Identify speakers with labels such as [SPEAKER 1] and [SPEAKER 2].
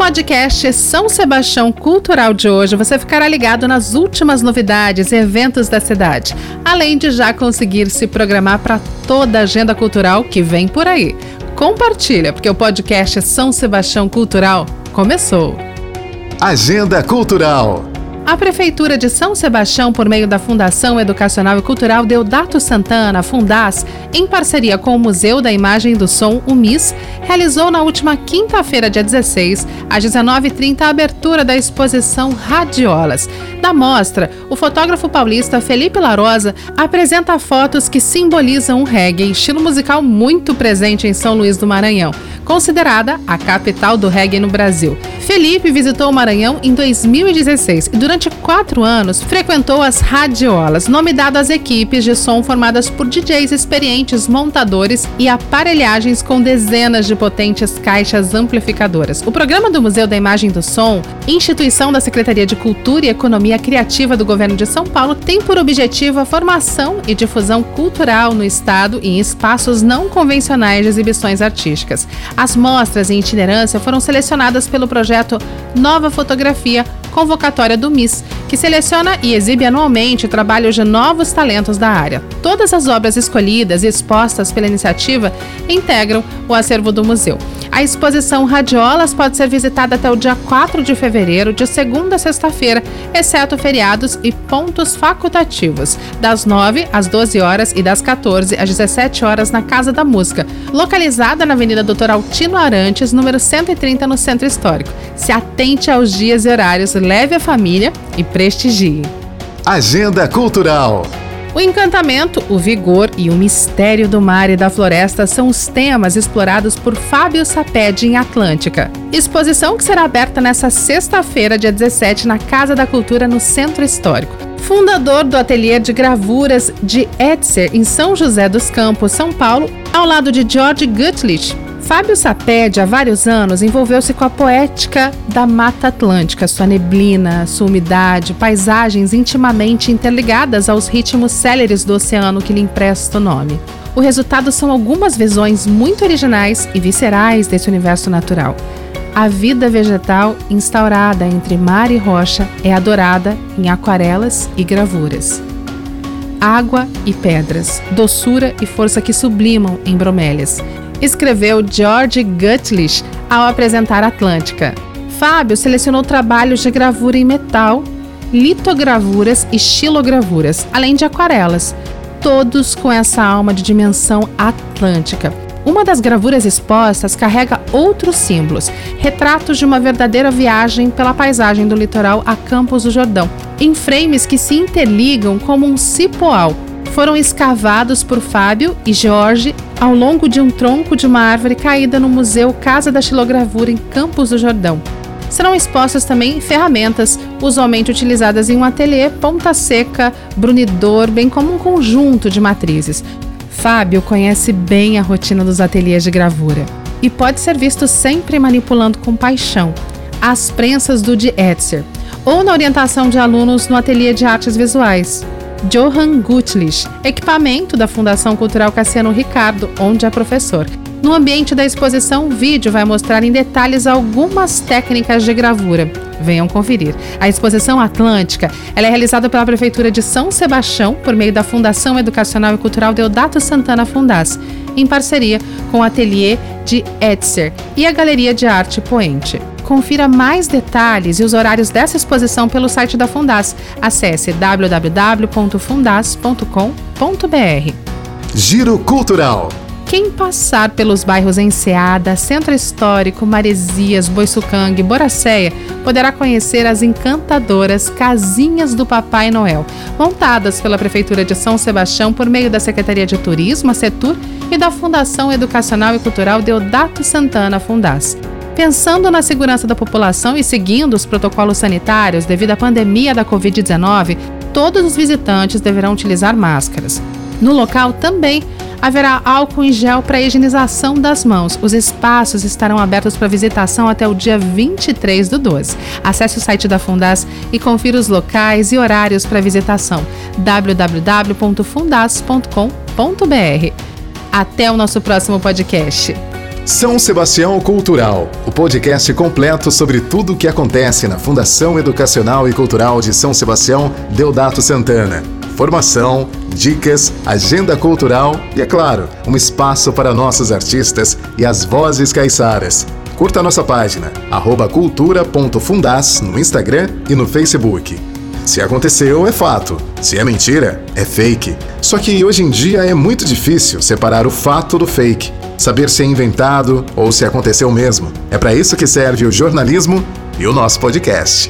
[SPEAKER 1] podcast São Sebastião Cultural de hoje, você ficará ligado nas últimas novidades e eventos da cidade, além de já conseguir se programar para toda a agenda cultural que vem por aí. Compartilha, porque o podcast São Sebastião Cultural começou.
[SPEAKER 2] Agenda Cultural.
[SPEAKER 1] A Prefeitura de São Sebastião, por meio da Fundação Educacional e Cultural Deodato Santana, Fundas, em parceria com o Museu da Imagem e do Som, o MIS, realizou na última quinta-feira, dia 16, às 19h30, a abertura da exposição Radiolas. Da mostra, o fotógrafo paulista Felipe Larosa apresenta fotos que simbolizam um reggae, estilo musical muito presente em São Luís do Maranhão, considerada a capital do reggae no Brasil. Felipe visitou o Maranhão em 2016 e durante quatro anos frequentou as radiolas, nome dado às equipes de som formadas por DJs experientes, montadores e aparelhagens com dezenas de potentes caixas amplificadoras. O programa do Museu da Imagem do Som, instituição da Secretaria de Cultura e Economia Criativa do Governo de São Paulo, tem por objetivo a formação e difusão cultural no estado e em espaços não convencionais de exibições artísticas. As mostras em itinerância foram selecionadas pelo projeto Nova Fotografia Convocatória do MIS, que seleciona e exibe anualmente trabalhos de novos talentos da área. Todas as obras escolhidas e expostas pela iniciativa integram o acervo do museu. A exposição Radiolas pode ser visitada até o dia 4 de fevereiro, de segunda a sexta-feira, exceto feriados e pontos facultativos, das 9 às 12 horas e das 14 às 17 horas na Casa da Música, localizada na Avenida Doutor Altino Arantes, número 130, no Centro Histórico. Se atente aos dias e horários, leve a família e prestigie.
[SPEAKER 2] Agenda Cultural.
[SPEAKER 1] O encantamento, o vigor e o mistério do mar e da floresta são os temas explorados por Fábio Saped em Atlântica. Exposição que será aberta nesta sexta-feira, dia 17, na Casa da Cultura, no Centro Histórico. Fundador do ateliê de gravuras de Etzer, em São José dos Campos, São Paulo, ao lado de George Gutlich, Fábio Saped, há vários anos, envolveu-se com a poética da Mata Atlântica, sua neblina, sua umidade, paisagens intimamente interligadas aos ritmos céleres do oceano que lhe empresta o nome. O resultado são algumas visões muito originais e viscerais desse universo natural. A vida vegetal instaurada entre mar e rocha é adorada em aquarelas e gravuras. Água e pedras, doçura e força que sublimam em bromélias escreveu George Gutlich ao apresentar Atlântica. Fábio selecionou trabalhos de gravura em metal, litogravuras e xilogravuras, além de aquarelas, todos com essa alma de dimensão atlântica. Uma das gravuras expostas carrega outros símbolos, retratos de uma verdadeira viagem pela paisagem do litoral a Campos do Jordão, em frames que se interligam como um cipoal, foram escavados por Fábio e Jorge ao longo de um tronco de uma árvore caída no Museu Casa da Xilogravura em Campos do Jordão. Serão expostas também ferramentas usualmente utilizadas em um ateliê ponta seca, brunidor, bem como um conjunto de matrizes. Fábio conhece bem a rotina dos ateliês de gravura e pode ser visto sempre manipulando com paixão as prensas do de Etzer ou na orientação de alunos no ateliê de artes visuais. Johann Gutlich, equipamento da Fundação Cultural Cassiano Ricardo, onde é professor. No ambiente da exposição, o vídeo vai mostrar em detalhes algumas técnicas de gravura. Venham conferir. A exposição Atlântica ela é realizada pela Prefeitura de São Sebastião por meio da Fundação Educacional e Cultural Deodato Santana Fundas, em parceria com o Ateliê de Etzer e a Galeria de Arte Poente. Confira mais detalhes e os horários dessa exposição pelo site da Fundas. Acesse www.fundas.com.br.
[SPEAKER 2] Giro Cultural.
[SPEAKER 1] Quem passar pelos bairros Enseada, Centro Histórico, Maresias, Boiçucangue, Boracéia, poderá conhecer as encantadoras Casinhas do Papai Noel, montadas pela Prefeitura de São Sebastião por meio da Secretaria de Turismo, a Setur, e da Fundação Educacional e Cultural Deodato Santana Fundas. Pensando na segurança da população e seguindo os protocolos sanitários devido à pandemia da Covid-19, todos os visitantes deverão utilizar máscaras. No local também haverá álcool em gel para higienização das mãos. Os espaços estarão abertos para visitação até o dia 23 do 12. Acesse o site da Fundas e confira os locais e horários para visitação www.fundas.com.br. Até o nosso próximo podcast.
[SPEAKER 2] São Sebastião Cultural, o podcast completo sobre tudo o que acontece na Fundação Educacional e Cultural de São Sebastião Deodato Santana. Formação, dicas, agenda cultural e, é claro, um espaço para nossos artistas e as vozes caiçaras. Curta nossa página, cultura.fundas no Instagram e no Facebook. Se aconteceu, é fato. Se é mentira, é fake. Só que hoje em dia é muito difícil separar o fato do fake, saber se é inventado ou se aconteceu mesmo. É para isso que serve o jornalismo e o nosso podcast.